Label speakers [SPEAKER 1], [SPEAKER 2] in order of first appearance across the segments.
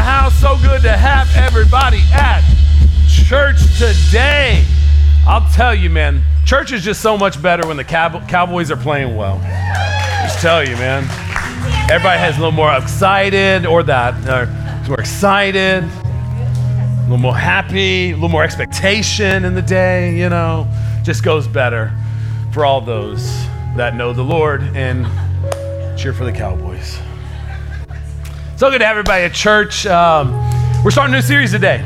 [SPEAKER 1] house. So good to have everybody at church today. I'll tell you, man, church is just so much better when the Cow- Cowboys are playing well. Just tell you, man. Everybody has a little more excited, or that, or more excited, a little more happy, a little more expectation in the day, you know. Just goes better for all those that know the Lord and cheer for the Cowboys. So good to have everybody at church. Um, we're starting a new series today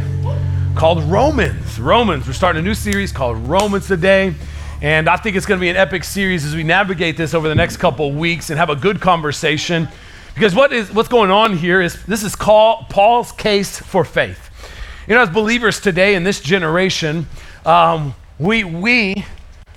[SPEAKER 1] called Romans. Romans. We're starting a new series called Romans today. And I think it's going to be an epic series as we navigate this over the next couple weeks and have a good conversation. Because what is what's going on here is this is called Paul's case for faith. You know, as believers today in this generation, um, we we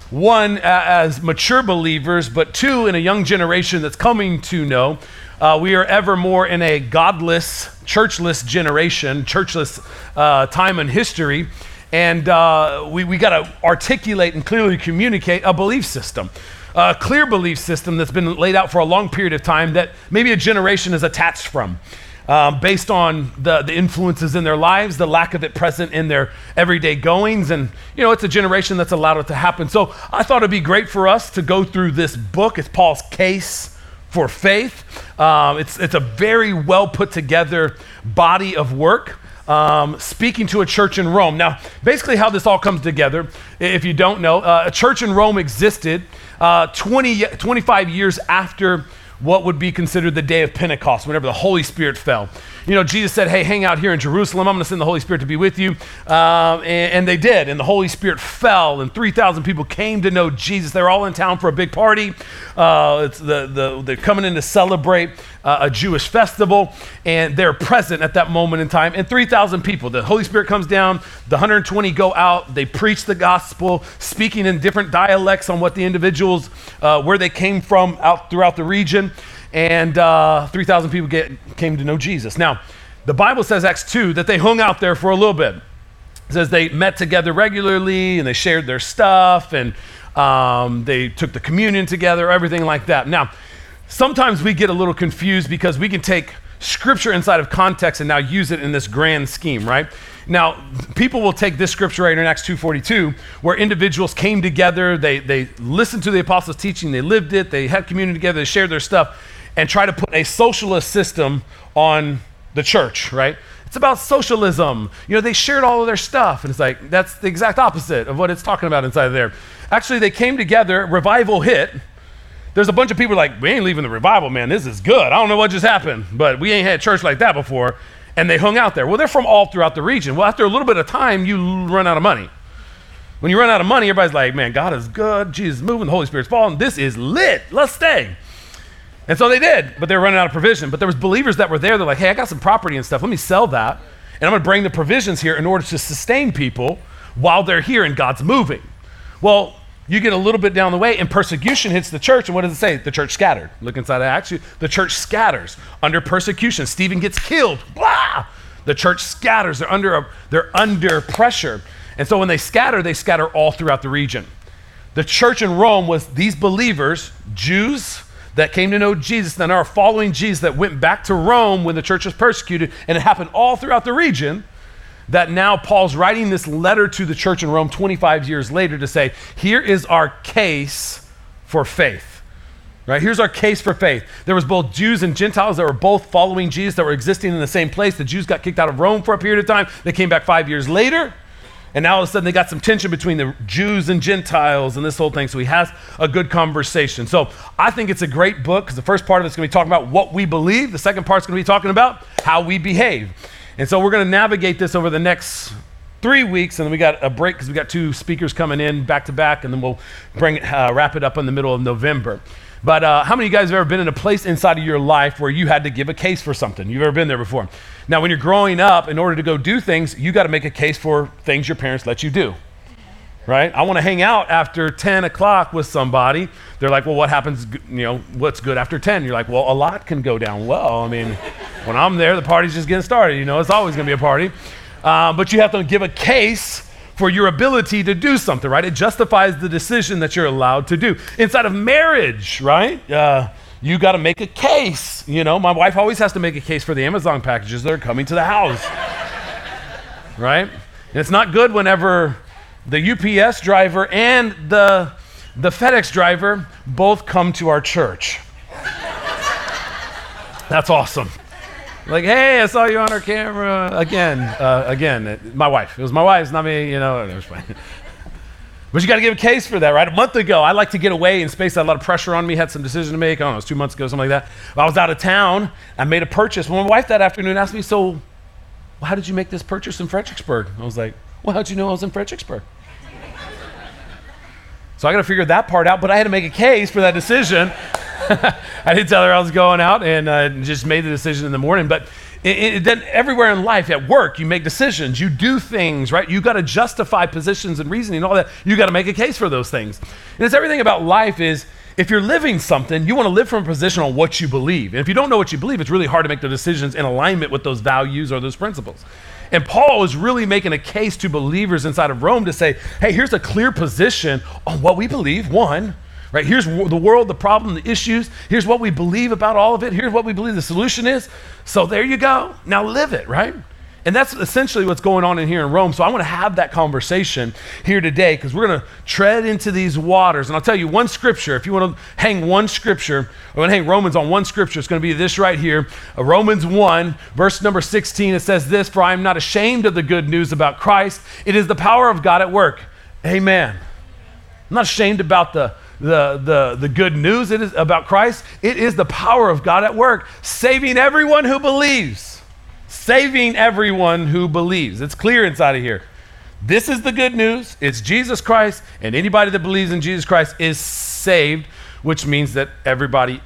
[SPEAKER 1] one, as mature believers, but two, in a young generation that's coming to know. Uh, we are ever more in a godless, churchless generation, churchless uh, time in history. And uh, we, we got to articulate and clearly communicate a belief system. A clear belief system that's been laid out for a long period of time that maybe a generation is attached from um, based on the, the influences in their lives, the lack of it present in their everyday goings. And, you know, it's a generation that's allowed it to happen. So I thought it'd be great for us to go through this book. It's Paul's case for faith. Um, it's, it's a very well put together body of work. Um, speaking to a church in Rome. Now, basically, how this all comes together, if you don't know, uh, a church in Rome existed uh, 20, 25 years after what would be considered the day of Pentecost, whenever the Holy Spirit fell. You know, Jesus said, Hey, hang out here in Jerusalem. I'm going to send the Holy Spirit to be with you. Um, and, and, they did. And the Holy Spirit fell, and 3,000 people came to know Jesus. They're all in town for a big party. Uh, it's the, the, they're coming in to celebrate uh, a Jewish festival, and they're present at that moment in time. And 3,000 people. The Holy Spirit comes down, the 120 go out, they preach the gospel, speaking in different dialects on what the individuals, uh, where they came from out throughout the region. And uh, 3,000 people get, came to know Jesus. Now, the Bible says, Acts 2, that they hung out there for a little bit. It says they met together regularly and they shared their stuff and um, they took the communion together, everything like that. Now, sometimes we get a little confused because we can take scripture inside of context and now use it in this grand scheme, right? Now, people will take this scripture right here in Acts 2.42, where individuals came together, they, they listened to the apostles' teaching, they lived it, they had community together, they shared their stuff, and try to put a socialist system on the church, right? It's about socialism. You know, they shared all of their stuff, and it's like, that's the exact opposite of what it's talking about inside of there. Actually, they came together, revival hit, there's a bunch of people like, we ain't leaving the revival, man. This is good. I don't know what just happened, but we ain't had church like that before. And they hung out there. Well, they're from all throughout the region. Well, after a little bit of time, you run out of money. When you run out of money, everybody's like, man, God is good. Jesus is moving. The Holy Spirit's falling. This is lit. Let's stay. And so they did, but they were running out of provision. But there was believers that were there. They're like, hey, I got some property and stuff. Let me sell that. And I'm going to bring the provisions here in order to sustain people while they're here and God's moving. Well, you get a little bit down the way, and persecution hits the church. And what does it say? The church scattered. Look inside of Acts. The church scatters under persecution. Stephen gets killed. Blah! The church scatters. They're under, a, they're under pressure. And so when they scatter, they scatter all throughout the region. The church in Rome was these believers, Jews that came to know Jesus, and are following Jesus, that went back to Rome when the church was persecuted, and it happened all throughout the region that now Paul's writing this letter to the church in Rome 25 years later to say, here is our case for faith. Right? Here's our case for faith. There was both Jews and Gentiles that were both following Jesus that were existing in the same place. The Jews got kicked out of Rome for a period of time. They came back 5 years later. And now all of a sudden they got some tension between the Jews and Gentiles and this whole thing. So he has a good conversation. So I think it's a great book because the first part of it's going to be talking about what we believe. The second part's going to be talking about how we behave. And so we're going to navigate this over the next three weeks, and then we got a break because we got two speakers coming in back to back, and then we'll bring uh, wrap it up in the middle of November. But uh, how many of you guys have ever been in a place inside of your life where you had to give a case for something? You've ever been there before? Now, when you're growing up, in order to go do things, you got to make a case for things your parents let you do right? I want to hang out after 10 o'clock with somebody. They're like, well, what happens, you know, what's good after 10? You're like, well, a lot can go down well. I mean, when I'm there, the party's just getting started. You know, it's always going to be a party. Uh, but you have to give a case for your ability to do something, right? It justifies the decision that you're allowed to do. Inside of marriage, right? Uh, you got to make a case. You know, my wife always has to make a case for the Amazon packages that are coming to the house. right? And it's not good whenever the UPS driver and the, the FedEx driver both come to our church. That's awesome. Like, hey, I saw you on our camera again. Uh, again, my wife. It was my wife's, not me. You know, it was fine. But you got to give a case for that, right? A month ago, I like to get away in space. I had a lot of pressure on me, had some decision to make. I don't know, it was two months ago, something like that. I was out of town. I made a purchase. Well, my wife that afternoon asked me, So, well, how did you make this purchase in Fredericksburg? I was like, Well, how'd you know I was in Fredericksburg? So I got to figure that part out, but I had to make a case for that decision. I didn't tell her I was going out and uh, just made the decision in the morning. But it, it, then everywhere in life, at work, you make decisions, you do things, right? You got to justify positions and reasoning and all that. You got to make a case for those things. And it's everything about life is if you're living something, you want to live from a position on what you believe. And if you don't know what you believe, it's really hard to make the decisions in alignment with those values or those principles. And Paul is really making a case to believers inside of Rome to say, hey, here's a clear position on what we believe. One, right? Here's the world, the problem, the issues. Here's what we believe about all of it. Here's what we believe the solution is. So there you go. Now live it, right? And that's essentially what's going on in here in Rome. So I want to have that conversation here today because we're going to tread into these waters. And I'll tell you one scripture. If you want to hang one scripture, I'm going to hang Romans on one scripture. It's going to be this right here. Uh, Romans 1, verse number 16. It says this For I am not ashamed of the good news about Christ. It is the power of God at work. Amen. I'm not ashamed about the the, the, the good news it is about Christ, it is the power of God at work, saving everyone who believes. Saving everyone who believes. It's clear inside of here. This is the good news. It's Jesus Christ, and anybody that believes in Jesus Christ is saved, which means that everybody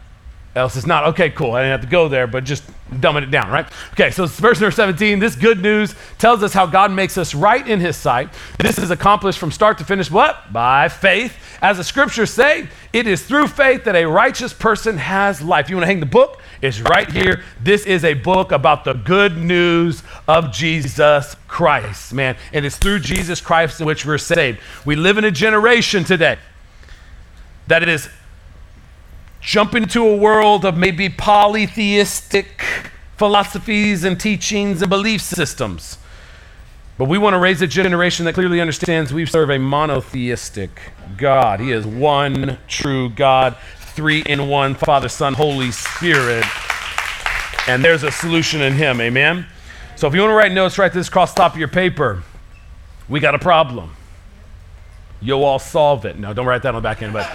[SPEAKER 1] else is not. Okay, cool. I didn't have to go there, but just dumbing it down, right? Okay, so verse number 17. This good news tells us how God makes us right in his sight. This is accomplished from start to finish what? By faith. As the scriptures say, it is through faith that a righteous person has life. You want to hang the book? It's right here. This is a book about the good news of Jesus Christ, man. And it's through Jesus Christ in which we're saved. We live in a generation today that it is jump into a world of maybe polytheistic philosophies and teachings and belief systems. But we want to raise a generation that clearly understands we serve a monotheistic God. He is one true God, three in one Father, Son, Holy Spirit. And there's a solution in Him. Amen? So if you want to write notes, write this across the top of your paper. We got a problem. You'll all solve it. No, don't write that on the back end, but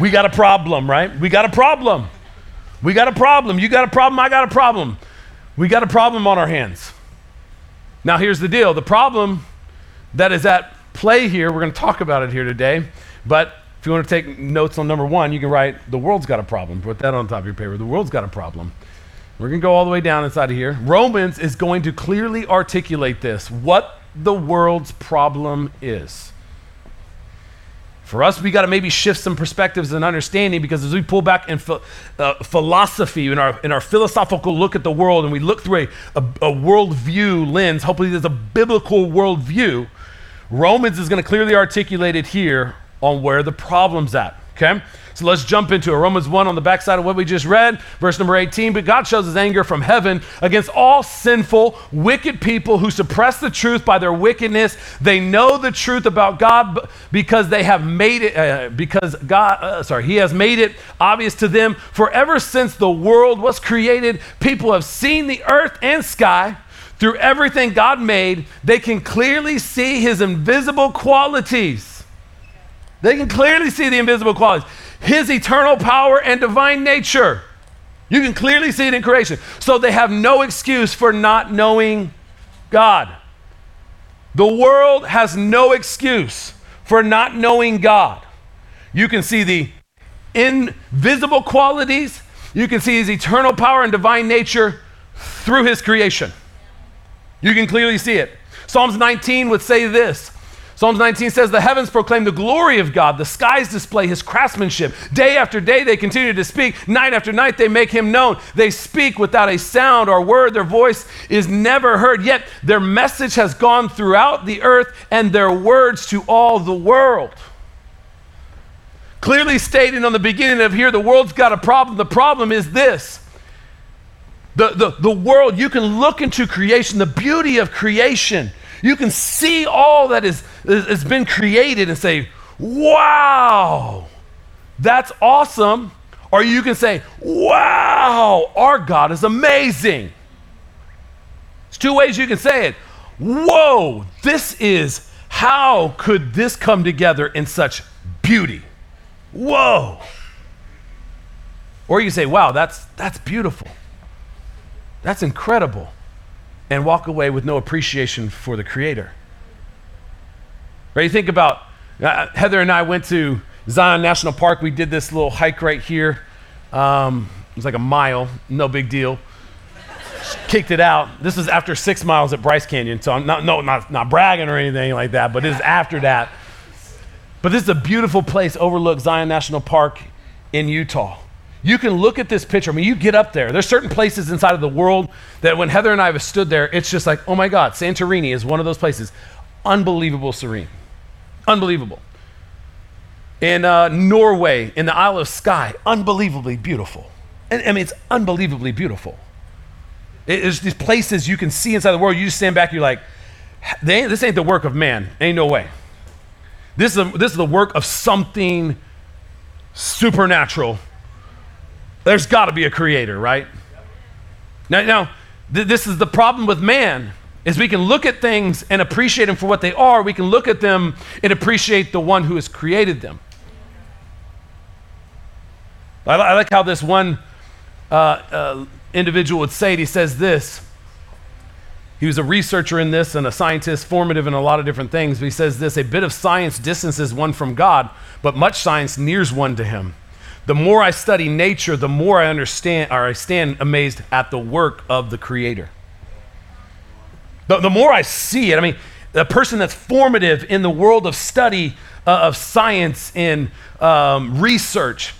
[SPEAKER 1] we got a problem, right? We got a problem. We got a problem. You got a problem. I got a problem. We got a problem on our hands. Now, here's the deal the problem that is at play here, we're going to talk about it here today, but if you want to take notes on number one, you can write, The world's got a problem. Put that on top of your paper. The world's got a problem. We're going to go all the way down inside of here. Romans is going to clearly articulate this what the world's problem is. For us, we got to maybe shift some perspectives and understanding because as we pull back in ph- uh, philosophy, in our, in our philosophical look at the world, and we look through a, a, a worldview lens, hopefully there's a biblical worldview, Romans is going to clearly articulate it here on where the problem's at. Okay? So let's jump into it. Romans 1 on the backside of what we just read, verse number 18. But God shows his anger from heaven against all sinful, wicked people who suppress the truth by their wickedness. They know the truth about God because they have made it, uh, because God, uh, sorry, he has made it obvious to them. For ever since the world was created, people have seen the earth and sky. Through everything God made, they can clearly see his invisible qualities. They can clearly see the invisible qualities his eternal power and divine nature. You can clearly see it in creation. So they have no excuse for not knowing God. The world has no excuse for not knowing God. You can see the invisible qualities, you can see his eternal power and divine nature through his creation. You can clearly see it. Psalms 19 would say this Psalms 19 says, The heavens proclaim the glory of God, the skies display his craftsmanship. Day after day they continue to speak, night after night they make him known. They speak without a sound or word, their voice is never heard, yet their message has gone throughout the earth and their words to all the world. clearly stating on the beginning of here, the world's got a problem. The problem is this. The, the, the world, you can look into creation, the beauty of creation. You can see all that is, has been created and say, wow, that's awesome. Or you can say, wow, our God is amazing. There's two ways you can say it. Whoa, this is, how could this come together in such beauty? Whoa. Or you can say, wow, that's, that's beautiful. That's incredible. And walk away with no appreciation for the Creator. Right? You think about uh, Heather and I went to Zion National Park. We did this little hike right here. Um, it was like a mile, no big deal. Kicked it out. This was after six miles at Bryce Canyon, so I'm not, no, not, not bragging or anything like that, but it is after that. But this is a beautiful place, overlook Zion National Park in Utah. You can look at this picture. I mean, you get up there. There's certain places inside of the world that when Heather and I have stood there, it's just like, oh my God, Santorini is one of those places. Unbelievable serene. Unbelievable. In uh, Norway, in the Isle of Skye, unbelievably beautiful. And, I mean, it's unbelievably beautiful. It's these places you can see inside the world. You just stand back, you're like, this ain't the work of man. Ain't no way. This is, a, this is the work of something supernatural. There's got to be a creator, right? Now, now th- this is the problem with man is we can look at things and appreciate them for what they are. We can look at them and appreciate the one who has created them. I, I like how this one uh, uh, individual would say it. He says this. He was a researcher in this and a scientist, formative in a lot of different things. But he says this a bit of science distances one from God, but much science nears one to him. The more I study nature, the more I understand or I stand amazed at the work of the Creator. The, the more I see it, I mean, the person that's formative in the world of study uh, of science and um, research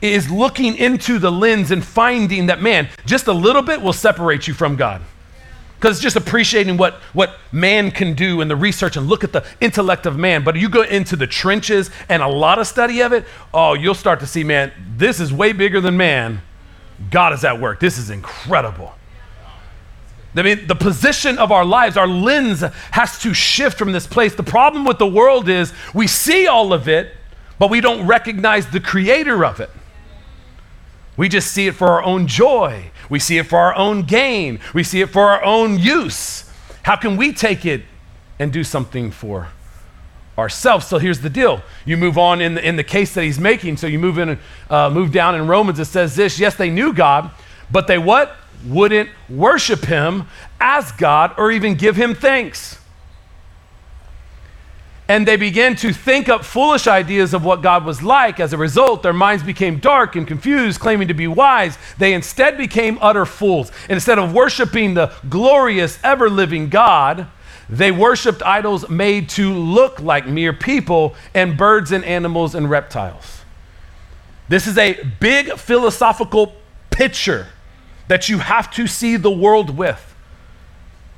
[SPEAKER 1] is looking into the lens and finding that, man, just a little bit will separate you from God. Because just appreciating what, what man can do and the research and look at the intellect of man. But you go into the trenches and a lot of study of it, oh, you'll start to see, man, this is way bigger than man. God is at work. This is incredible. I mean, the position of our lives, our lens has to shift from this place. The problem with the world is we see all of it, but we don't recognize the creator of it. We just see it for our own joy. We see it for our own gain. We see it for our own use. How can we take it and do something for ourselves? So here's the deal. You move on in the, in the case that he's making. So you move in, uh, move down in Romans. It says this: Yes, they knew God, but they what? Wouldn't worship Him as God or even give Him thanks and they began to think up foolish ideas of what God was like. As a result, their minds became dark and confused, claiming to be wise. They instead became utter fools. Instead of worshiping the glorious, ever living God, they worshiped idols made to look like mere people and birds and animals and reptiles. This is a big philosophical picture that you have to see the world with.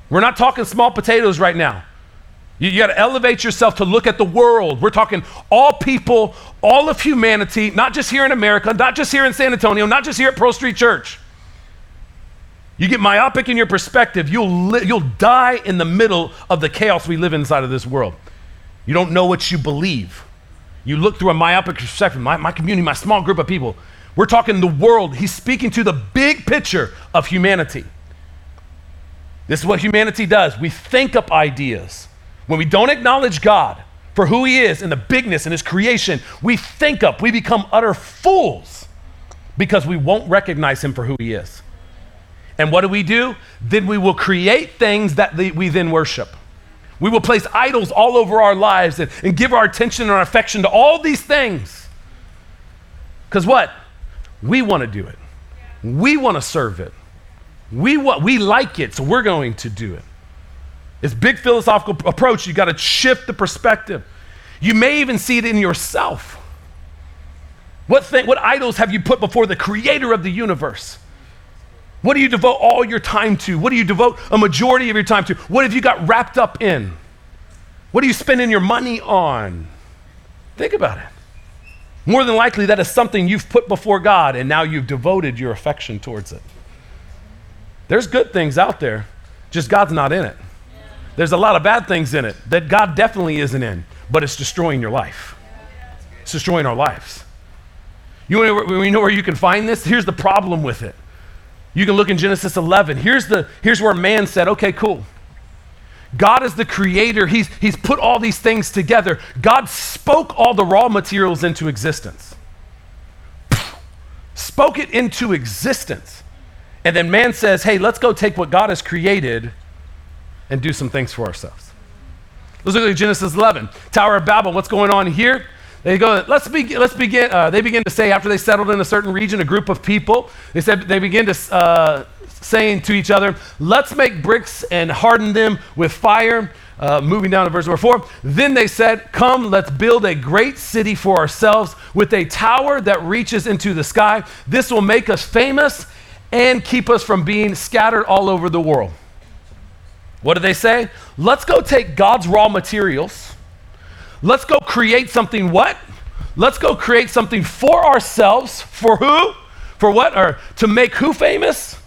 [SPEAKER 1] We're not talking small potatoes right now. You, got to elevate yourself to look at the world. We're talking all people, all of humanity, not just here in America, not just here in San Antonio, not just here at Pearl Street Church. You get myopic in your perspective, you'll, li- you'll die in the middle of the chaos we live inside of this world. You don't know what you believe. You look through a myopic perspective, my, my community, my small group of people. We're talking the world. He's speaking to the big picture of humanity. This is what humanity does. We think up ideas. When we don't acknowledge God for who He is and the bigness in His creation, we think up, we become utter fools because we won't recognize Him for who He is. And what do we do? Then we will create things that we then worship. We will place idols all over our lives and, and give our attention and our affection to all these things. Because what? We want to do it. We want to serve it. We, want, we like it, so we're going to do it. It's big philosophical approach. You got to shift the perspective. You may even see it in yourself. What, thing, what idols have you put before the creator of the universe? What do you devote all your time to? What do you devote a majority of your time to? What have you got wrapped up in? What are you spending your money on? Think about it. More than likely, that is something you've put before God and now you've devoted your affection towards it. There's good things out there, just God's not in it. There's a lot of bad things in it that God definitely isn't in, but it's destroying your life. It's destroying our lives. You know where you can find this? Here's the problem with it. You can look in Genesis 11. Here's, the, here's where man said, okay, cool. God is the creator. He's, he's put all these things together. God spoke all the raw materials into existence. Spoke it into existence. And then man says, hey, let's go take what God has created and do some things for ourselves. Let's look at Genesis 11. Tower of Babel, what's going on here? They go, let's, be, let's begin. Uh, they begin to say, after they settled in a certain region, a group of people, they said, they begin to uh, saying to each other, let's make bricks and harden them with fire. Uh, moving down to verse number four. Then they said, Come, let's build a great city for ourselves with a tower that reaches into the sky. This will make us famous and keep us from being scattered all over the world. What do they say? Let's go take God's raw materials. Let's go create something what? Let's go create something for ourselves. For who? For what? Or to make who famous?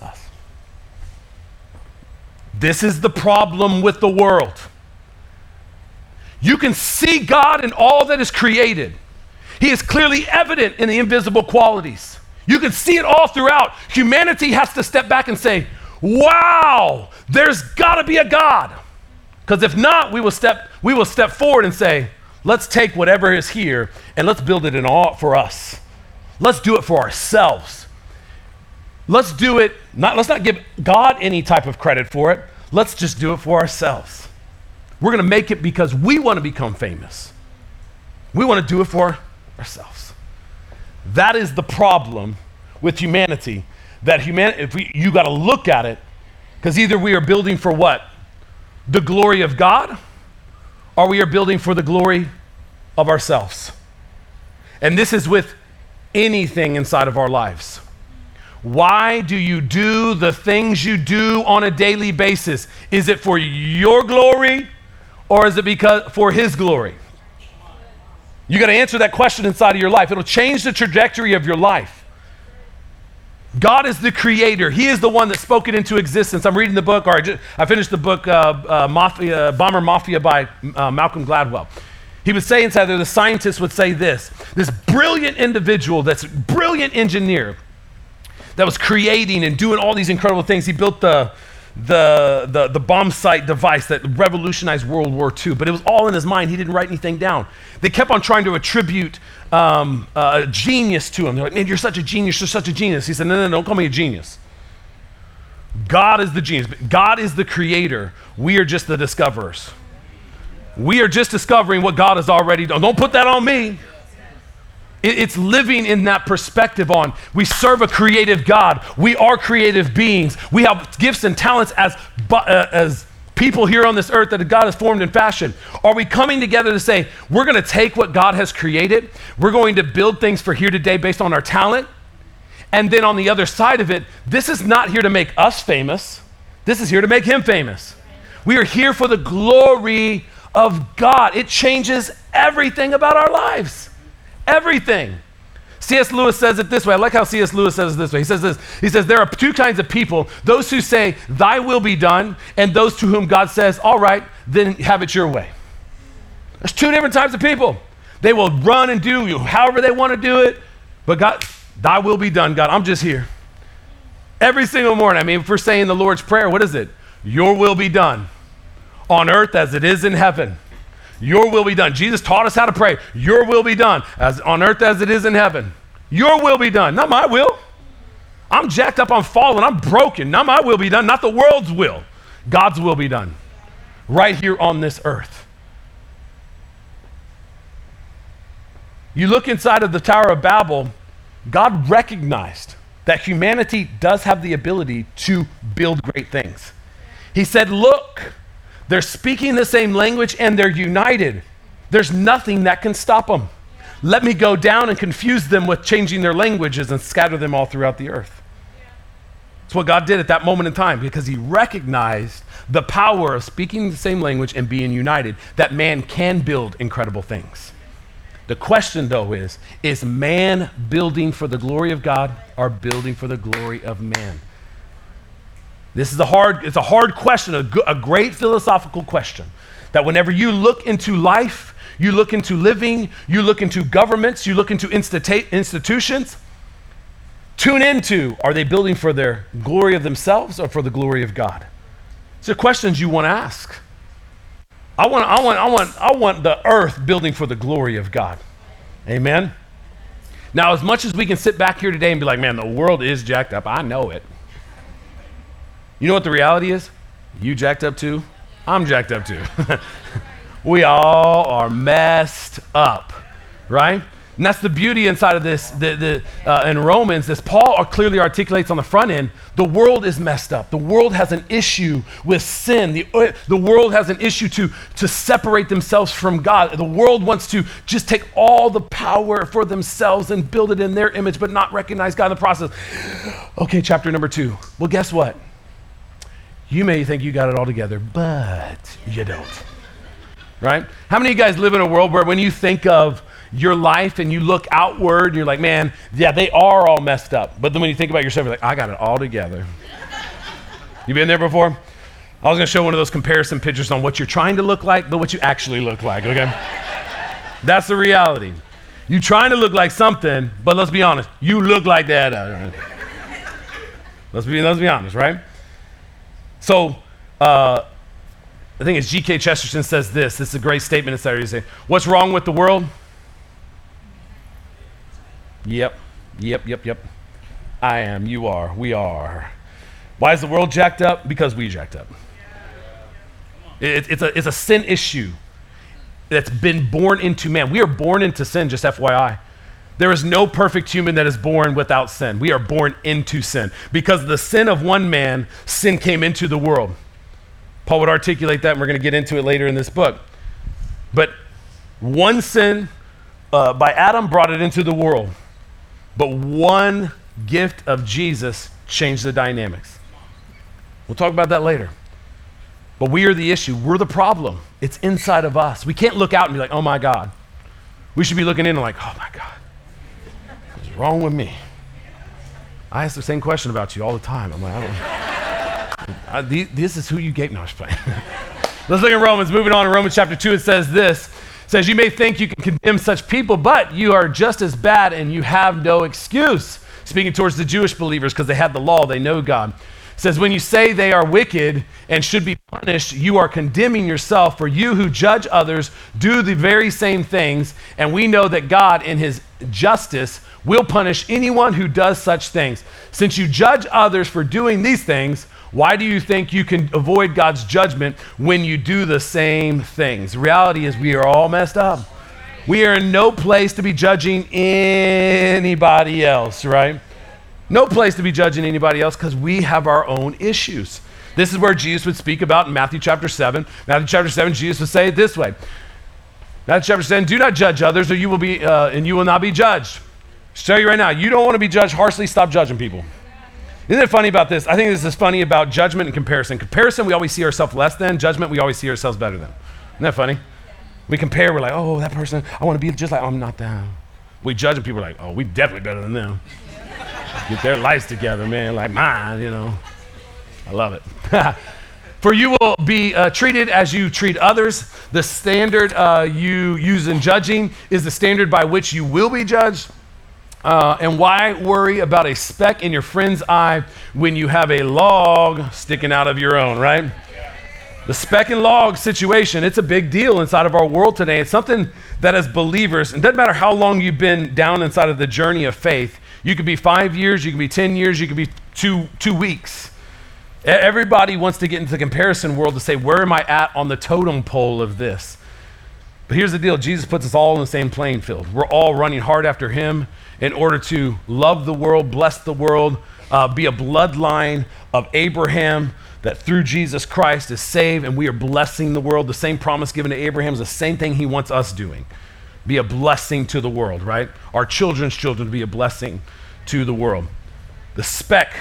[SPEAKER 1] Us. This is the problem with the world. You can see God in all that is created. He is clearly evident in the invisible qualities. You can see it all throughout. Humanity has to step back and say, wow, there's got to be a God. Because if not, we will, step, we will step forward and say, let's take whatever is here and let's build it in all for us. Let's do it for ourselves. Let's do it, not, let's not give God any type of credit for it. Let's just do it for ourselves. We're going to make it because we want to become famous. We want to do it for ourselves. That is the problem with humanity that humanity, if we, you got to look at it, because either we are building for what? The glory of God, or we are building for the glory of ourselves. And this is with anything inside of our lives. Why do you do the things you do on a daily basis? Is it for your glory or is it because for his glory? You got to answer that question inside of your life. It'll change the trajectory of your life. God is the creator. He is the one that spoke it into existence. I'm reading the book, or I, just, I finished the book, uh, uh, Mafia, Bomber Mafia by uh, Malcolm Gladwell. He would say inside there, the scientists would say this this brilliant individual, that's a brilliant engineer, that was creating and doing all these incredible things. He built the, the, the, the bomb sight device that revolutionized World War II, but it was all in his mind. He didn't write anything down. They kept on trying to attribute um, uh, genius to him. They're like, man, you're such a genius, you're such a genius. He said, no, no, no, don't call me a genius. God is the genius. God is the creator. We are just the discoverers. We are just discovering what God has already done. Don't put that on me. It's living in that perspective on we serve a creative God. We are creative beings. We have gifts and talents as, uh, as people here on this earth that God has formed and fashioned? Are we coming together to say, we're going to take what God has created, we're going to build things for here today based on our talent? And then on the other side of it, this is not here to make us famous, this is here to make Him famous. We are here for the glory of God. It changes everything about our lives. Everything. C.S. Lewis says it this way. I like how C.S. Lewis says it this way. He says this. He says, There are two kinds of people those who say, Thy will be done, and those to whom God says, All right, then have it your way. There's two different types of people. They will run and do however they want to do it, but God, Thy will be done, God. I'm just here. Every single morning. I mean, if we're saying the Lord's Prayer, what is it? Your will be done on earth as it is in heaven. Your will be done. Jesus taught us how to pray. Your will be done, as on earth as it is in heaven. Your will be done, not my will. I'm jacked up, I'm fallen, I'm broken. Not my will be done, not the world's will. God's will be done right here on this earth. You look inside of the Tower of Babel, God recognized that humanity does have the ability to build great things. He said, Look, they're speaking the same language and they're united. There's nothing that can stop them. Let me go down and confuse them with changing their languages and scatter them all throughout the earth. That's what God did at that moment in time because he recognized the power of speaking the same language and being united, that man can build incredible things. The question, though, is is man building for the glory of God or building for the glory of man? This is a hard, it's a hard question, a, a great philosophical question. That whenever you look into life, you look into living, you look into governments, you look into institu- institutions, tune into are they building for their glory of themselves or for the glory of God? It's the questions you want to ask. I want, I want, I want, I want the earth building for the glory of God. Amen. Now, as much as we can sit back here today and be like, man, the world is jacked up, I know it. You know what the reality is? You jacked up too. I'm jacked up too. we all are messed up, right? And that's the beauty inside of this. The, the, uh, in Romans, this Paul clearly articulates on the front end the world is messed up. The world has an issue with sin. The, uh, the world has an issue to, to separate themselves from God. The world wants to just take all the power for themselves and build it in their image, but not recognize God in the process. Okay, chapter number two. Well, guess what? You may think you got it all together, but you don't. Right? How many of you guys live in a world where when you think of your life and you look outward you're like, man, yeah, they are all messed up. But then when you think about yourself, you're like, I got it all together. you been there before? I was going to show one of those comparison pictures on what you're trying to look like, but what you actually look like, okay? That's the reality. You're trying to look like something, but let's be honest, you look like that. Let's be, let's be honest, right? So, uh, I think it's G.K. Chesterton says this. This is a great statement. It's there. You say, What's wrong with the world? Yep, yep, yep, yep. I am, you are, we are. Why is the world jacked up? Because we jacked up. It, it's, a, it's a sin issue that's been born into man. We are born into sin, just FYI. There is no perfect human that is born without sin. We are born into sin. Because the sin of one man, sin came into the world. Paul would articulate that, and we're going to get into it later in this book. But one sin uh, by Adam brought it into the world. But one gift of Jesus changed the dynamics. We'll talk about that later. But we are the issue. We're the problem. It's inside of us. We can't look out and be like, oh my God. We should be looking in and like, oh my God. Wrong with me? I ask the same question about you all the time. I'm like, I don't I, This is who you gave. No, playing. Let's look at Romans. Moving on to Romans chapter 2, it says this says, You may think you can condemn such people, but you are just as bad and you have no excuse. Speaking towards the Jewish believers because they had the law, they know God. says, When you say they are wicked and should be punished, you are condemning yourself, for you who judge others do the very same things. And we know that God, in his justice, will punish anyone who does such things. Since you judge others for doing these things, why do you think you can avoid God's judgment when you do the same things? The reality is, we are all messed up. We are in no place to be judging anybody else, right? No place to be judging anybody else because we have our own issues. This is where Jesus would speak about in Matthew chapter 7. Matthew chapter 7, Jesus would say it this way Matthew chapter 7, do not judge others, or you will be, uh, and you will not be judged. I'll tell you right now, you don't want to be judged harshly, stop judging people. Isn't it funny about this? I think this is funny about judgment and comparison. Comparison, we always see ourselves less than. Judgment, we always see ourselves better than. Isn't that funny? We compare, we're like, oh, that person, I want to be just like, oh, I'm not them. We judge and people are like, oh, we definitely better than them. Get their lives together, man, like mine, you know. I love it. For you will be uh, treated as you treat others. The standard uh, you use in judging is the standard by which you will be judged. Uh, and why worry about a speck in your friend's eye when you have a log sticking out of your own, right? The speck and log situation, it's a big deal inside of our world today. It's something that as believers, it doesn't matter how long you've been down inside of the journey of faith, you could be five years, you could be 10 years, you could be two, two weeks. Everybody wants to get into the comparison world to say, where am I at on the totem pole of this? But here's the deal Jesus puts us all in the same playing field. We're all running hard after Him in order to love the world, bless the world, uh, be a bloodline of Abraham that through Jesus Christ is saved, and we are blessing the world. The same promise given to Abraham is the same thing he wants us doing be a blessing to the world, right? Our children's children to be a blessing to the world. The speck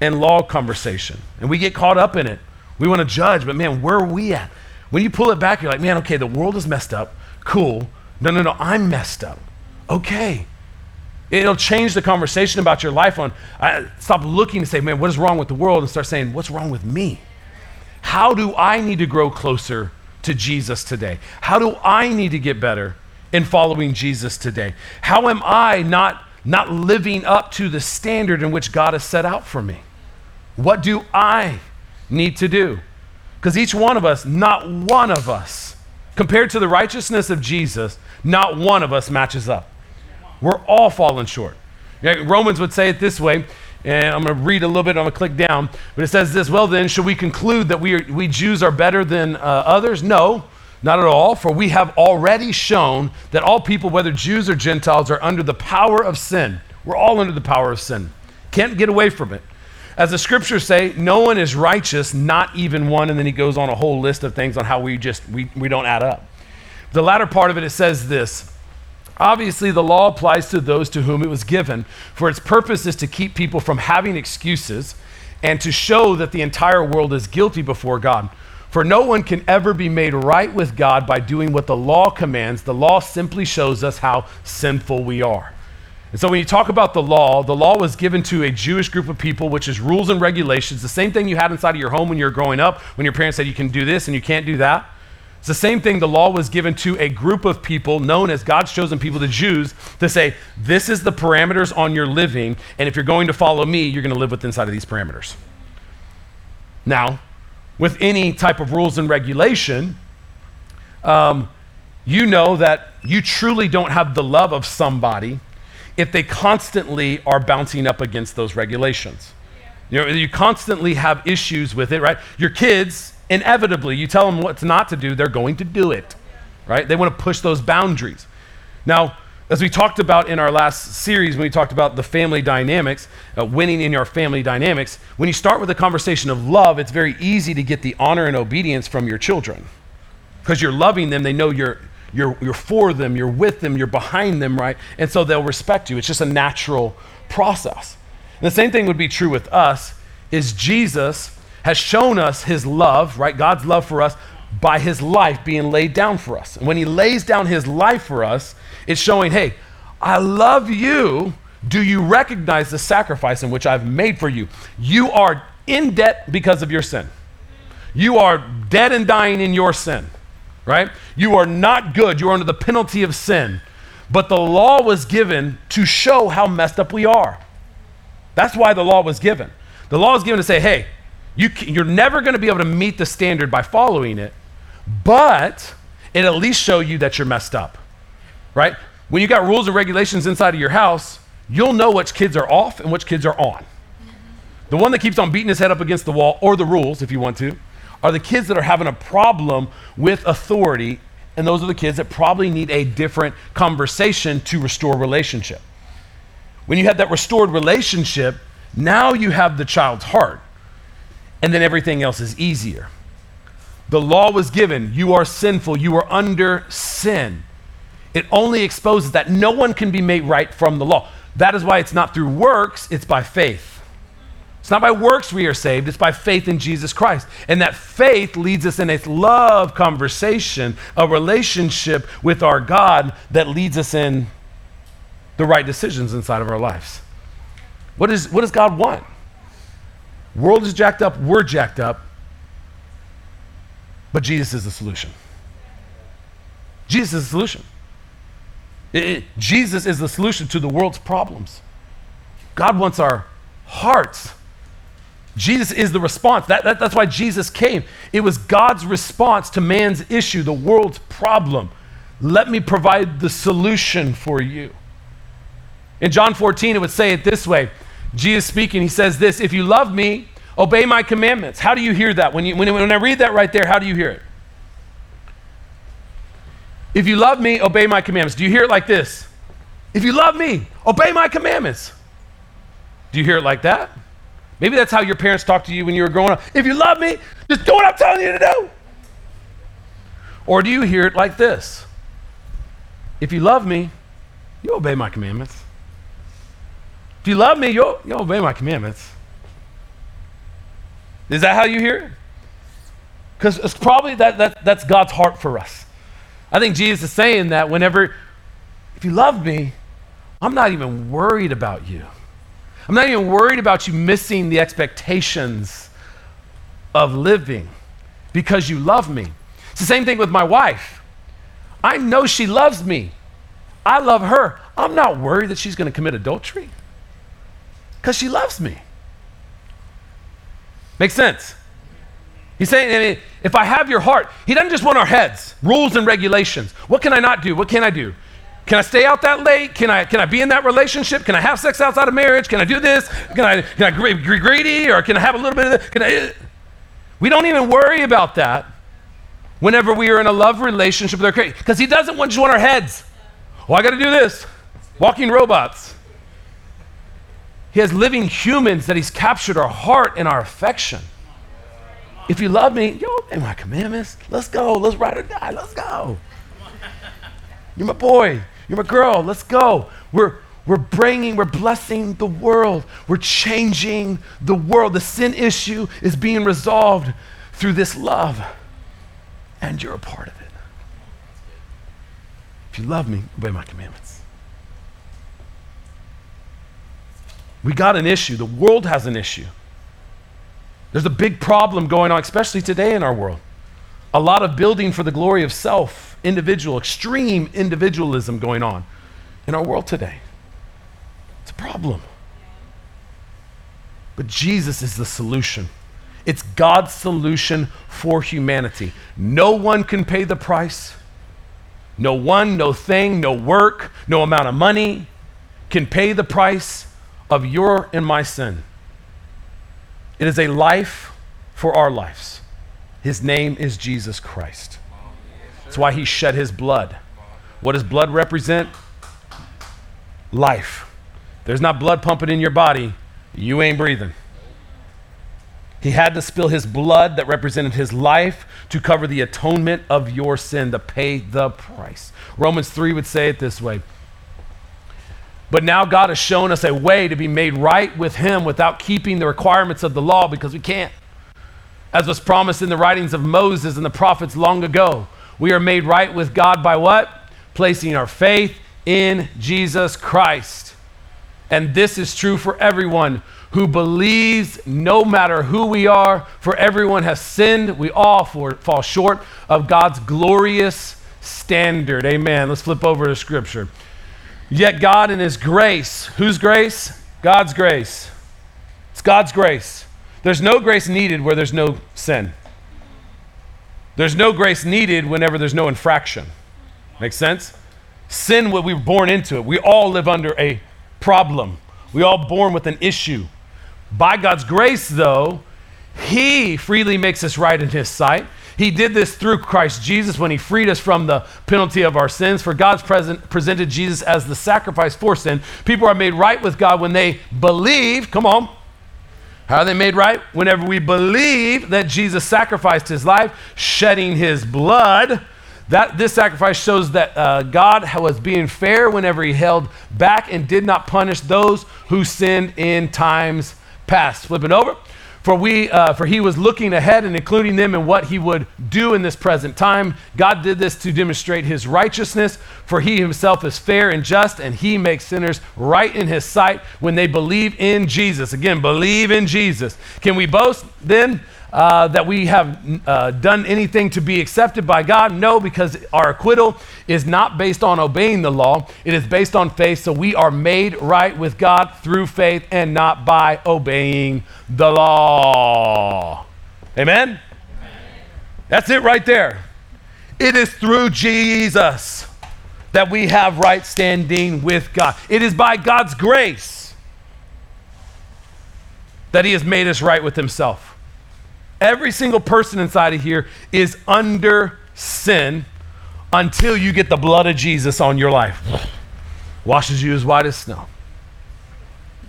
[SPEAKER 1] and law conversation, and we get caught up in it. We want to judge, but man, where are we at? When you pull it back, you're like, man, okay, the world is messed up. Cool. No, no, no, I'm messed up. Okay. It'll change the conversation about your life on uh, stop looking to say, man, what is wrong with the world and start saying, what's wrong with me? How do I need to grow closer to Jesus today? How do I need to get better in following Jesus today? How am I not not living up to the standard in which God has set out for me? What do I need to do? Because each one of us, not one of us, compared to the righteousness of Jesus, not one of us matches up. We're all falling short. Romans would say it this way, and I'm going to read a little bit, I'm going to click down, but it says this Well, then, should we conclude that we, are, we Jews are better than uh, others? No, not at all, for we have already shown that all people, whether Jews or Gentiles, are under the power of sin. We're all under the power of sin. Can't get away from it. As the scriptures say, no one is righteous, not even one. And then he goes on a whole list of things on how we just we, we don't add up. The latter part of it, it says this. Obviously, the law applies to those to whom it was given, for its purpose is to keep people from having excuses and to show that the entire world is guilty before God. For no one can ever be made right with God by doing what the law commands. The law simply shows us how sinful we are. And so when you talk about the law, the law was given to a Jewish group of people, which is rules and regulations, the same thing you had inside of your home when you were growing up, when your parents said you can do this and you can't do that. It's the same thing the law was given to a group of people known as God's chosen people, the Jews, to say, this is the parameters on your living, and if you're going to follow me, you're going to live within inside of these parameters. Now, with any type of rules and regulation, um, you know that you truly don't have the love of somebody if they constantly are bouncing up against those regulations. You know, you constantly have issues with it, right? Your kids, inevitably, you tell them what not to do, they're going to do it, right? They want to push those boundaries. Now, as we talked about in our last series, when we talked about the family dynamics, uh, winning in your family dynamics, when you start with a conversation of love, it's very easy to get the honor and obedience from your children. Because you're loving them, they know you're, you're, you're for them, you're with them, you're behind them, right? And so they'll respect you. It's just a natural process. And the same thing would be true with us, is Jesus has shown us his love, right? God's love for us by his life being laid down for us. And when he lays down his life for us, it's showing, hey, I love you. Do you recognize the sacrifice in which I've made for you? You are in debt because of your sin. You are dead and dying in your sin, right? You are not good. You are under the penalty of sin. But the law was given to show how messed up we are. That's why the law was given. The law was given to say, hey, you, you're never going to be able to meet the standard by following it, but it at least show you that you're messed up right? When you got rules and regulations inside of your house, you'll know which kids are off and which kids are on. The one that keeps on beating his head up against the wall, or the rules, if you want to, are the kids that are having a problem with authority, and those are the kids that probably need a different conversation to restore relationship. When you have that restored relationship, now you have the child's heart, and then everything else is easier. The law was given. You are sinful. You are under sin. It only exposes that no one can be made right from the law. That is why it's not through works, it's by faith. It's not by works we are saved, it's by faith in Jesus Christ. And that faith leads us in a love conversation, a relationship with our God that leads us in the right decisions inside of our lives. What, is, what does God want? World is jacked up, we're jacked up, but Jesus is the solution. Jesus is the solution. It, it, Jesus is the solution to the world's problems. God wants our hearts. Jesus is the response. That, that, that's why Jesus came. It was God's response to man's issue, the world's problem. Let me provide the solution for you. In John 14, it would say it this way Jesus speaking, he says this If you love me, obey my commandments. How do you hear that? When, you, when, when I read that right there, how do you hear it? If you love me, obey my commandments. Do you hear it like this? If you love me, obey my commandments. Do you hear it like that? Maybe that's how your parents talked to you when you were growing up. If you love me, just do what I'm telling you to do. Or do you hear it like this? If you love me, you obey my commandments. If you love me, you'll, you'll obey my commandments. Is that how you hear it? Because it's probably that, that that's God's heart for us. I think Jesus is saying that whenever, if you love me, I'm not even worried about you. I'm not even worried about you missing the expectations of living because you love me. It's the same thing with my wife. I know she loves me. I love her. I'm not worried that she's going to commit adultery because she loves me. Makes sense? He's saying, I mean, if I have your heart, he doesn't just want our heads, rules and regulations. What can I not do? What can I do? Can I stay out that late? Can I, can I be in that relationship? Can I have sex outside of marriage? Can I do this? Can I, can I be greedy or can I have a little bit of this? Can I? We don't even worry about that whenever we are in a love relationship with our Creator because He doesn't want just want our heads. Oh, I got to do this. Walking robots. He has living humans that He's captured our heart and our affection. If you love me, yo, obey my commandments. Let's go. Let's ride or die. Let's go. You're my boy. You're my girl. Let's go. We're, we're bringing, we're blessing the world. We're changing the world. The sin issue is being resolved through this love. And you're a part of it. If you love me, obey my commandments. We got an issue. The world has an issue. There's a big problem going on, especially today in our world. A lot of building for the glory of self, individual, extreme individualism going on in our world today. It's a problem. But Jesus is the solution. It's God's solution for humanity. No one can pay the price. No one, no thing, no work, no amount of money can pay the price of your and my sin. It is a life for our lives. His name is Jesus Christ. That's why he shed his blood. What does blood represent? Life. There's not blood pumping in your body, you ain't breathing. He had to spill his blood that represented his life to cover the atonement of your sin, to pay the price. Romans 3 would say it this way but now God has shown us a way to be made right with Him without keeping the requirements of the law because we can't. As was promised in the writings of Moses and the prophets long ago, we are made right with God by what? Placing our faith in Jesus Christ. And this is true for everyone who believes, no matter who we are, for everyone has sinned. We all for, fall short of God's glorious standard. Amen. Let's flip over to Scripture. Yet God in His grace, whose grace? God's grace. It's God's grace. There's no grace needed where there's no sin. There's no grace needed whenever there's no infraction. Makes sense? Sin, we were born into it. We all live under a problem. We all born with an issue. By God's grace, though, He freely makes us right in His sight. He did this through Christ Jesus when he freed us from the penalty of our sins. For God's present, presented Jesus as the sacrifice for sin. People are made right with God when they believe. Come on. How are they made right? Whenever we believe that Jesus sacrificed his life, shedding his blood. That this sacrifice shows that uh, God was being fair whenever he held back and did not punish those who sinned in times past. Flipping over. For, we, uh, for he was looking ahead and including them in what he would do in this present time. God did this to demonstrate his righteousness, for he himself is fair and just, and he makes sinners right in his sight when they believe in Jesus. Again, believe in Jesus. Can we boast then? Uh, that we have uh, done anything to be accepted by God? No, because our acquittal is not based on obeying the law, it is based on faith. So we are made right with God through faith and not by obeying the law. Amen? Amen. That's it right there. It is through Jesus that we have right standing with God. It is by God's grace that He has made us right with Himself. Every single person inside of here is under sin until you get the blood of Jesus on your life. Washes you as white as snow.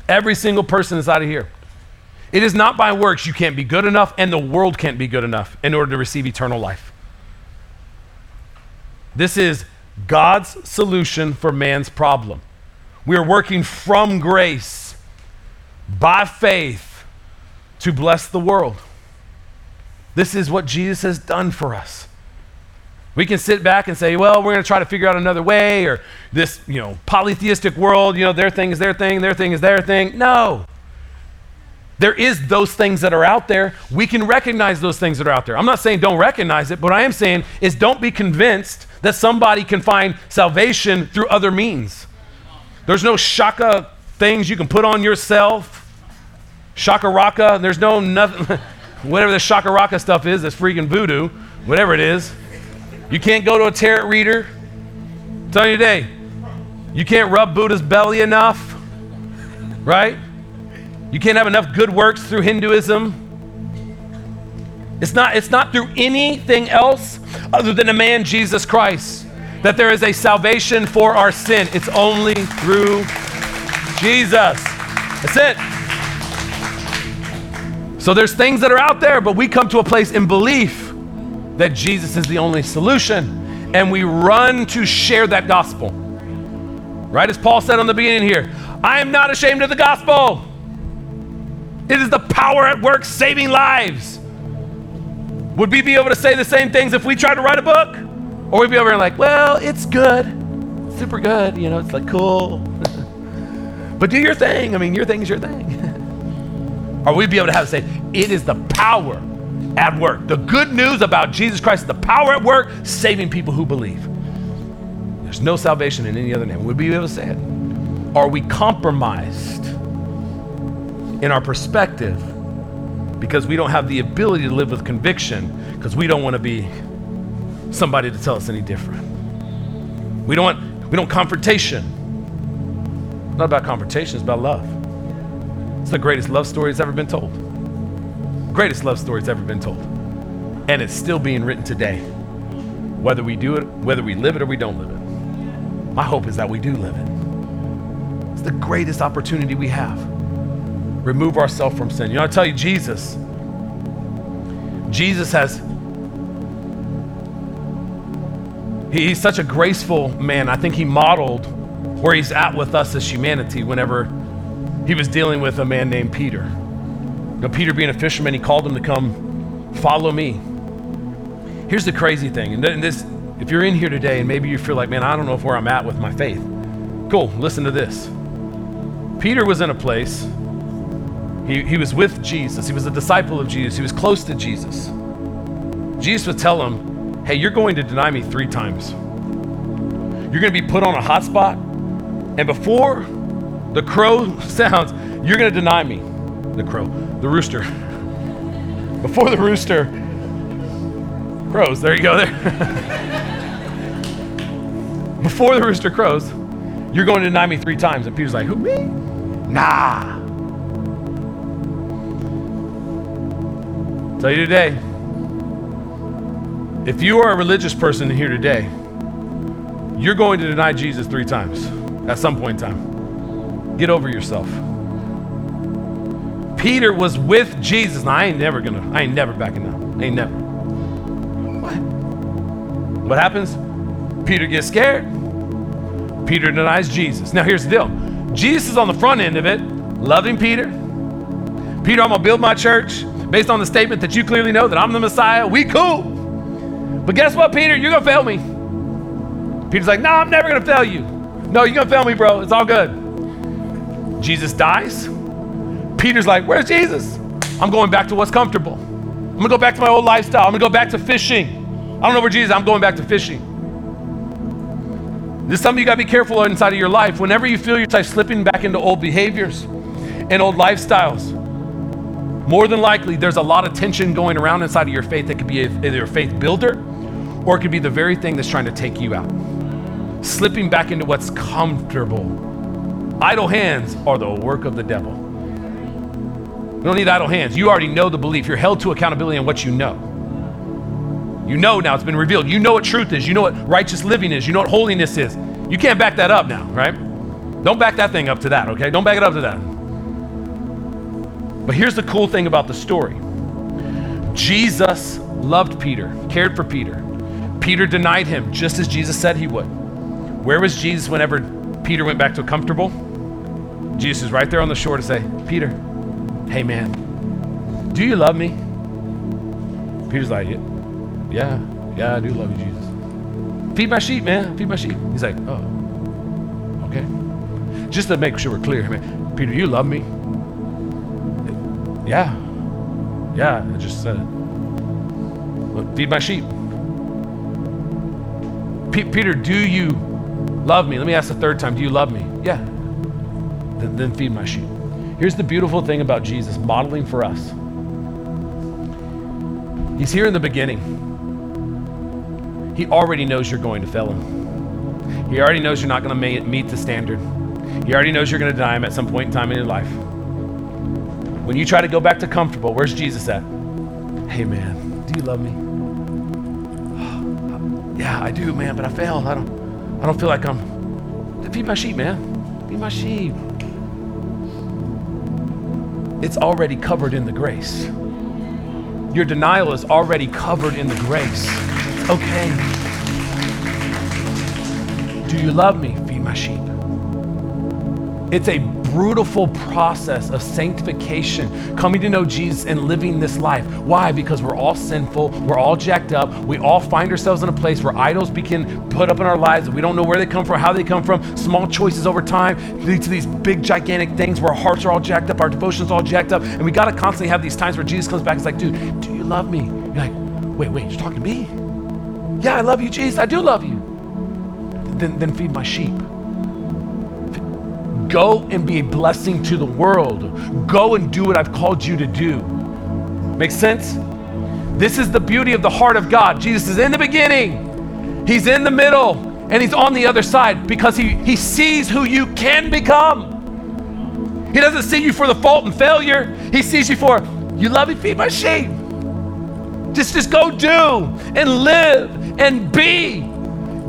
[SPEAKER 1] Every single person inside of here. It is not by works you can't be good enough, and the world can't be good enough in order to receive eternal life. This is God's solution for man's problem. We are working from grace by faith to bless the world. This is what Jesus has done for us. We can sit back and say, well, we're going to try to figure out another way, or this, you know, polytheistic world, you know, their thing is their thing, their thing is their thing. No. There is those things that are out there. We can recognize those things that are out there. I'm not saying don't recognize it, but I am saying is don't be convinced that somebody can find salvation through other means. There's no shaka things you can put on yourself. Shaka raka. There's no nothing, whatever the shakaraka stuff is, that's freaking voodoo, whatever it is. You can't go to a tarot reader. I'm telling you today, you can't rub Buddha's belly enough, right? You can't have enough good works through Hinduism. It's not, it's not through anything else other than a man, Jesus Christ, that there is a salvation for our sin. It's only through Jesus. That's it. So there's things that are out there, but we come to a place in belief that Jesus is the only solution. And we run to share that gospel. Right as Paul said on the beginning here I am not ashamed of the gospel. It is the power at work saving lives. Would we be able to say the same things if we tried to write a book? Or we'd be over here like, well, it's good, super good, you know, it's like cool. but do your thing. I mean, your thing is your thing. Or we'd be able to have to say, it is the power at work. The good news about Jesus Christ is the power at work saving people who believe. There's no salvation in any other name. Would we be able to say it? Are we compromised in our perspective because we don't have the ability to live with conviction because we don't want to be somebody to tell us any different? We don't want, we don't confrontation. Not about confrontation, it's about love. It's the greatest love story that's ever been told greatest love story that's ever been told. And it's still being written today. Whether we do it, whether we live it or we don't live it. My hope is that we do live it. It's the greatest opportunity we have. Remove ourselves from sin. You know, I tell you, Jesus, Jesus has, he, he's such a graceful man. I think he modeled where he's at with us as humanity whenever he was dealing with a man named Peter. Know, Peter being a fisherman, he called him to come follow me. Here's the crazy thing, and this, if you're in here today and maybe you feel like, man, I don't know if where I'm at with my faith. Cool, listen to this. Peter was in a place, he, he was with Jesus, he was a disciple of Jesus, he was close to Jesus. Jesus would tell him, hey, you're going to deny me three times. You're going to be put on a hot spot, and before the crow sounds, you're going to deny me the crow, the rooster. Before the rooster crows, there you go there. Before the rooster crows, you're going to deny me three times. And Peter's like, who, me? Nah. Tell you today, if you are a religious person here today, you're going to deny Jesus three times at some point in time. Get over yourself. Peter was with Jesus. Now, I ain't never gonna, I ain't never backing down. Ain't never. What? What happens? Peter gets scared. Peter denies Jesus. Now, here's the deal Jesus is on the front end of it, loving Peter. Peter, I'm gonna build my church based on the statement that you clearly know that I'm the Messiah. We cool. But guess what, Peter? You're gonna fail me. Peter's like, No, I'm never gonna fail you. No, you're gonna fail me, bro. It's all good. Jesus dies. Peter's like, Where's Jesus? I'm going back to what's comfortable. I'm gonna go back to my old lifestyle. I'm gonna go back to fishing. I don't know where Jesus. I'm going back to fishing. This is something you gotta be careful inside of your life. Whenever you feel yourself slipping back into old behaviors and old lifestyles, more than likely there's a lot of tension going around inside of your faith that could be either a faith builder or it could be the very thing that's trying to take you out. Slipping back into what's comfortable. Idle hands are the work of the devil. You don't need idle hands. You already know the belief. You're held to accountability on what you know. You know now, it's been revealed. You know what truth is. You know what righteous living is. You know what holiness is. You can't back that up now, right? Don't back that thing up to that, okay? Don't back it up to that. But here's the cool thing about the story Jesus loved Peter, cared for Peter. Peter denied him just as Jesus said he would. Where was Jesus whenever Peter went back to comfortable? Jesus is right there on the shore to say, Peter, Hey, man, do you love me? Peter's like, Yeah, yeah, I do love you, Jesus. feed my sheep, man. Feed my sheep. He's like, oh, okay. Just to make sure we're clear, man. Peter, you love me? Yeah. Yeah, I just said it. Well, feed my sheep. P- Peter, do you love me? Let me ask the third time. Do you love me? Yeah. Then, then feed my sheep. Here's the beautiful thing about Jesus modeling for us. He's here in the beginning. He already knows you're going to fail him. He already knows you're not going to meet the standard. He already knows you're going to deny him at some point in time in your life. When you try to go back to comfortable, where's Jesus at? Hey, man, do you love me? yeah, I do, man, but I failed. I don't, I don't feel like I'm. Feed my sheep, man. Feed my sheep. It's already covered in the grace. Your denial is already covered in the grace. okay. Do you love me? Feed my sheep. It's a brutal process of sanctification, coming to know Jesus and living this life. Why? Because we're all sinful, we're all jacked up, we all find ourselves in a place where idols begin put up in our lives. We don't know where they come from, how they come from. Small choices over time lead to these big, gigantic things where our hearts are all jacked up, our devotions all jacked up, and we got to constantly have these times where Jesus comes back. It's like, dude, do you love me? You're like, wait, wait, you're talking to me? Yeah, I love you, Jesus. I do love you. Then, then feed my sheep. Go and be a blessing to the world. Go and do what I've called you to do. Make sense? This is the beauty of the heart of God. Jesus is in the beginning, He's in the middle, and He's on the other side because He, he sees who you can become. He doesn't see you for the fault and failure, He sees you for, you love me, feed my sheep. Just, just go do and live and be.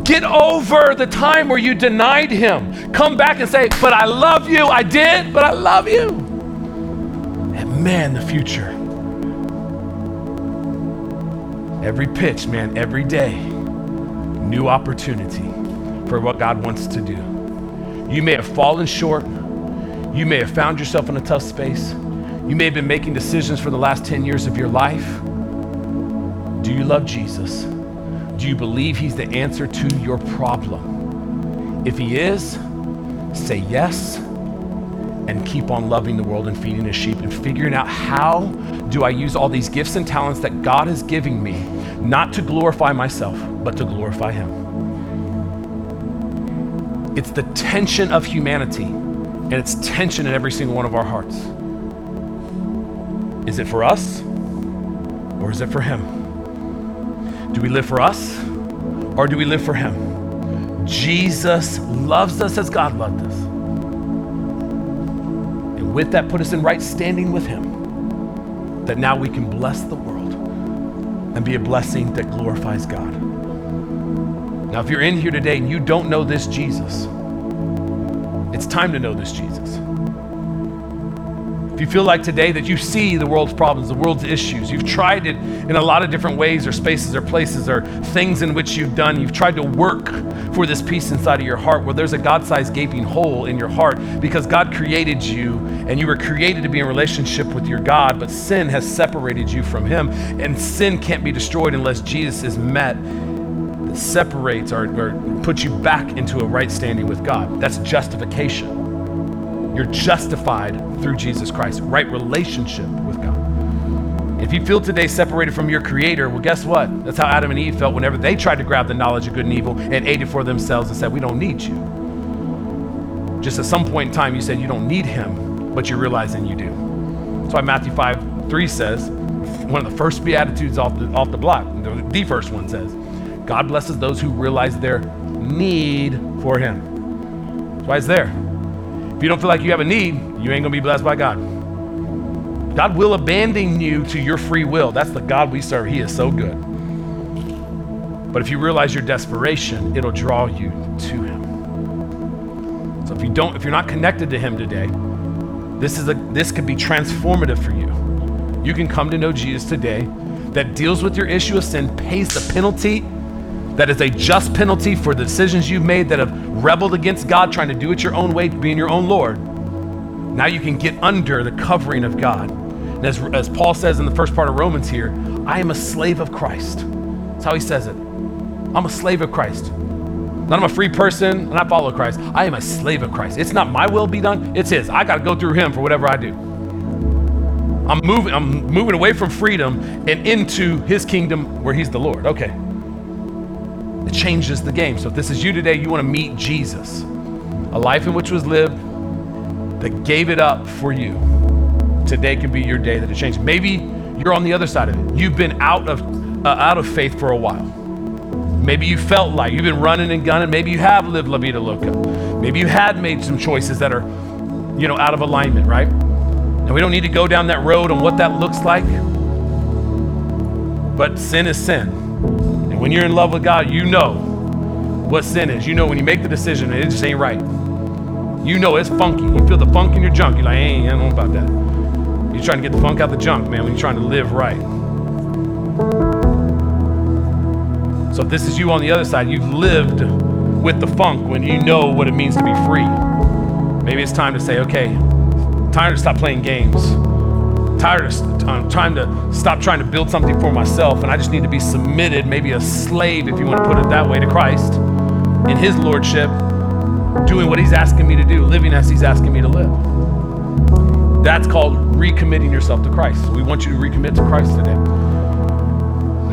[SPEAKER 1] Get over the time where you denied him. Come back and say, But I love you. I did, but I love you. And man, the future. Every pitch, man, every day, new opportunity for what God wants to do. You may have fallen short. You may have found yourself in a tough space. You may have been making decisions for the last 10 years of your life. Do you love Jesus? Do you believe He's the answer to your problem? If He is, say yes and keep on loving the world and feeding His sheep and figuring out how do I use all these gifts and talents that God is giving me, not to glorify myself, but to glorify Him. It's the tension of humanity, and it's tension in every single one of our hearts. Is it for us, or is it for Him? Do we live for us or do we live for Him? Jesus loves us as God loved us. And with that, put us in right standing with Him, that now we can bless the world and be a blessing that glorifies God. Now, if you're in here today and you don't know this Jesus, it's time to know this Jesus. If you feel like today that you see the world's problems, the world's issues, you've tried it in a lot of different ways or spaces or places or things in which you've done, you've tried to work for this peace inside of your heart where there's a God sized gaping hole in your heart because God created you and you were created to be in relationship with your God, but sin has separated you from Him and sin can't be destroyed unless Jesus is met that separates or, or puts you back into a right standing with God. That's justification. You're justified through Jesus Christ, right relationship with God. If you feel today separated from your Creator, well, guess what? That's how Adam and Eve felt whenever they tried to grab the knowledge of good and evil and ate it for themselves and said, We don't need you. Just at some point in time, you said you don't need Him, but you're realizing you do. That's why Matthew 5 3 says, one of the first Beatitudes off the, off the block, the, first one says, God blesses those who realize their need for Him. That's why it's there. If you don't feel like you have a need, you ain't gonna be blessed by God. God will abandon you to your free will. That's the God we serve. He is so good. But if you realize your desperation, it'll draw you to Him. So if you don't, if you're not connected to Him today, this is a this could be transformative for you. You can come to know Jesus today that deals with your issue of sin, pays the penalty that is a just penalty for the decisions you've made that have rebelled against God, trying to do it your own way, being your own Lord. Now you can get under the covering of God. And as, as Paul says in the first part of Romans here, I am a slave of Christ. That's how he says it. I'm a slave of Christ. Not I'm a free person and I follow Christ. I am a slave of Christ. It's not my will be done, it's his. I got to go through him for whatever I do. I'm moving I'm moving away from freedom and into his kingdom where he's the Lord. Okay. It changes the game. So if this is you today, you want to meet Jesus. A life in which was lived that gave it up for you. Today could be your day that it changed. Maybe you're on the other side of it. You've been out of uh, out of faith for a while. Maybe you felt like you've been running and gunning. Maybe you have lived La Vida Loca. Maybe you had made some choices that are, you know, out of alignment, right? And we don't need to go down that road on what that looks like. But sin is sin. And when you're in love with God, you know what sin is. You know when you make the decision, it just ain't right. You know it's funky. You feel the funk in your junk. You're like, hey, I don't know about that. You're trying to get the funk out the junk, man, when you're trying to live right. So if this is you on the other side, you've lived with the funk when you know what it means to be free. Maybe it's time to say, okay, time to stop playing games. Tired of I'm trying to stop trying to build something for myself, and I just need to be submitted, maybe a slave, if you want to put it that way, to Christ in His lordship, doing what He's asking me to do, living as He's asking me to live. That's called recommitting yourself to Christ. We want you to recommit to Christ today.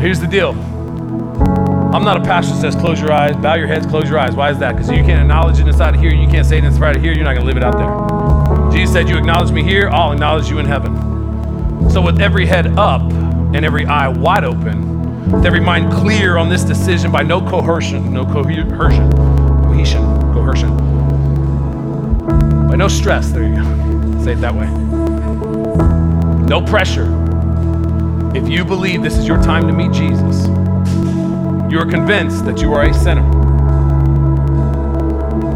[SPEAKER 1] Here's the deal I'm not a pastor that says close your eyes, bow your heads, close your eyes. Why is that? Because you can't acknowledge it inside of here, you can't say it inside of here, you're not going to live it out there. Jesus said, You acknowledge me here, I'll acknowledge you in heaven. So, with every head up and every eye wide open, with every mind clear on this decision by no coercion, no coercion, cohesion, coercion, by no stress, there you go. Say it that way. No pressure. If you believe this is your time to meet Jesus, you are convinced that you are a sinner,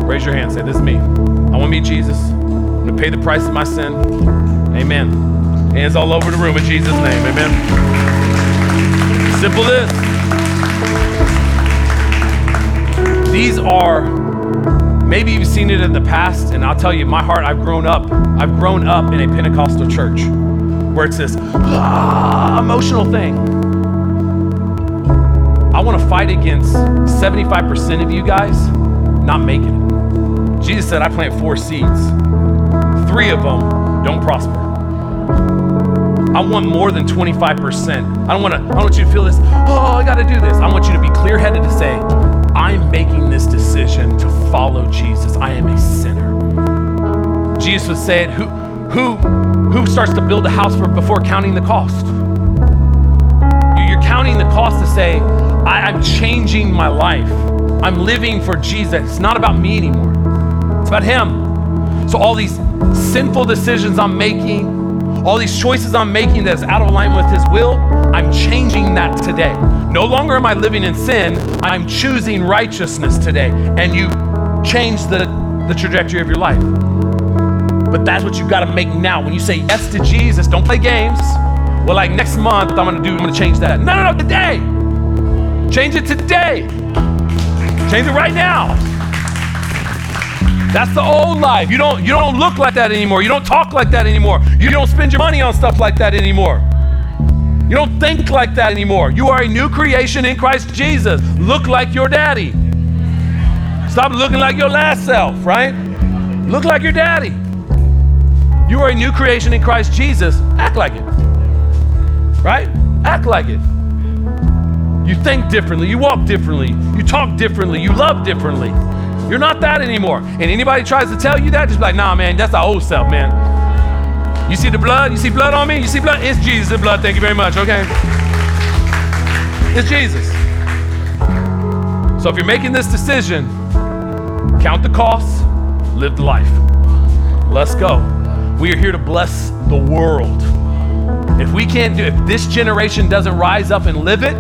[SPEAKER 1] raise your hand. Say, This is me. I want to meet Jesus. I'm going to pay the price of my sin. Amen. Hands all over the room in Jesus' name. Amen. Simple this. These are, maybe you've seen it in the past, and I'll tell you, my heart, I've grown up. I've grown up in a Pentecostal church where it's this ah, emotional thing. I want to fight against 75% of you guys not making it. Jesus said, I plant four seeds, three of them don't prosper. I want more than 25%. I don't want to, I want you to feel this, oh, I got to do this. I want you to be clear headed to say, I'm making this decision to follow Jesus. I am a sinner. Jesus would say it, who, who, who starts to build a house for, before counting the cost? You're counting the cost to say, I, am changing my life. I'm living for Jesus. It's not about me anymore, it's about Him. So, all these sinful decisions I'm making, all these choices I'm making that's out of alignment with His will, I'm changing that today. No longer am I living in sin, I'm choosing righteousness today. And you change the, the trajectory of your life. But that's what you've got to make now. When you say yes to Jesus, don't play games. Well, like next month, I'm gonna do, I'm gonna change that. No, no, no, today. Change it today. Change it right now. That's the old life. You don't you don't look like that anymore. You don't talk like that anymore. You don't spend your money on stuff like that anymore. You don't think like that anymore. You are a new creation in Christ Jesus. Look like your daddy. Stop looking like your last self, right? Look like your daddy. You are a new creation in Christ Jesus. Act like it. Right? Act like it. You think differently, you walk differently, you talk differently, you love differently. You're not that anymore. And anybody tries to tell you that, just be like, nah, man, that's the old self, man. You see the blood? You see blood on me? You see blood? It's Jesus' blood. Thank you very much, okay? It's Jesus. So if you're making this decision, count the costs, live the life. Let's go. We are here to bless the world. If we can't do if this generation doesn't rise up and live it,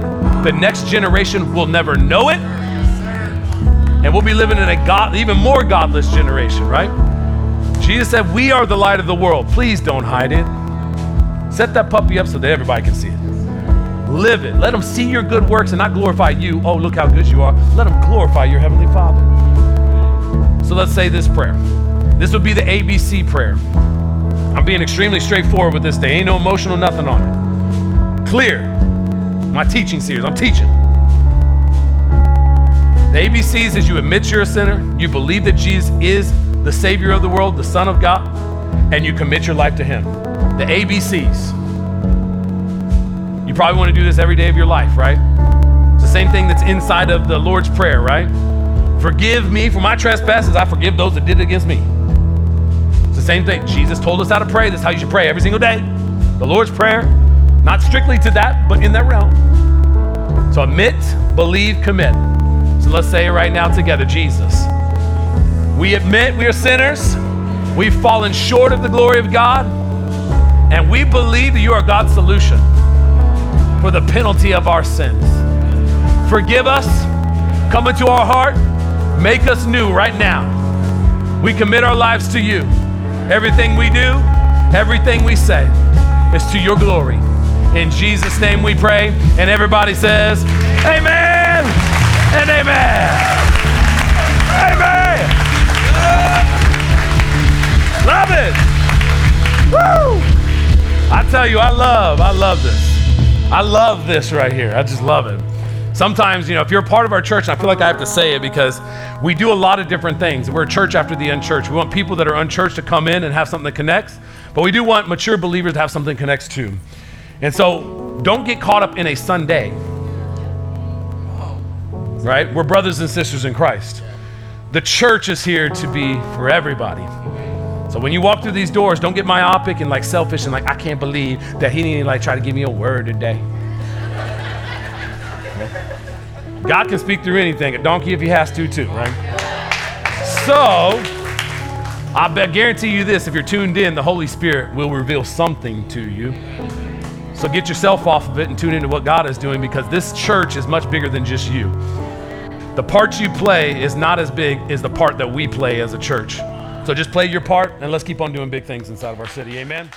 [SPEAKER 1] the next generation will never know it. And we'll be living in a God, even more godless generation, right? Jesus said, We are the light of the world. Please don't hide it. Set that puppy up so that everybody can see it. Live it. Let them see your good works and not glorify you. Oh, look how good you are. Let them glorify your Heavenly Father. So let's say this prayer. This would be the ABC prayer. I'm being extremely straightforward with this. There ain't no emotional nothing on it. Clear. My teaching series, I'm teaching. The ABCs is you admit you're a sinner, you believe that Jesus is the Savior of the world, the Son of God, and you commit your life to Him. The ABCs. You probably want to do this every day of your life, right? It's the same thing that's inside of the Lord's Prayer, right? Forgive me for my trespasses, I forgive those that did it against me. It's the same thing. Jesus told us how to pray. That's how you should pray every single day. The Lord's Prayer, not strictly to that, but in that realm. So admit, believe, commit. So let's say it right now together Jesus. We admit we are sinners, we've fallen short of the glory of God, and we believe that you are God's solution for the penalty of our sins. Forgive us, come into our heart, make us new right now. We commit our lives to you. Everything we do, everything we say is to your glory. In Jesus' name we pray. And everybody says, Amen and amen. Amen. Love it. Woo! I tell you, I love, I love this. I love this right here. I just love it. Sometimes, you know, if you're a part of our church, I feel like I have to say it because we do a lot of different things. We're a church after the unchurched. We want people that are unchurched to come in and have something that connects, but we do want mature believers to have something that connects too. And so don't get caught up in a Sunday, right? We're brothers and sisters in Christ. The church is here to be for everybody. So when you walk through these doors, don't get myopic and like selfish and like I can't believe that he didn't like try to give me a word today. God can speak through anything, a donkey if he has to too, right? So I guarantee you this: if you're tuned in, the Holy Spirit will reveal something to you. So get yourself off of it and tune into what God is doing because this church is much bigger than just you. The part you play is not as big as the part that we play as a church. So just play your part and let's keep on doing big things inside of our city. Amen.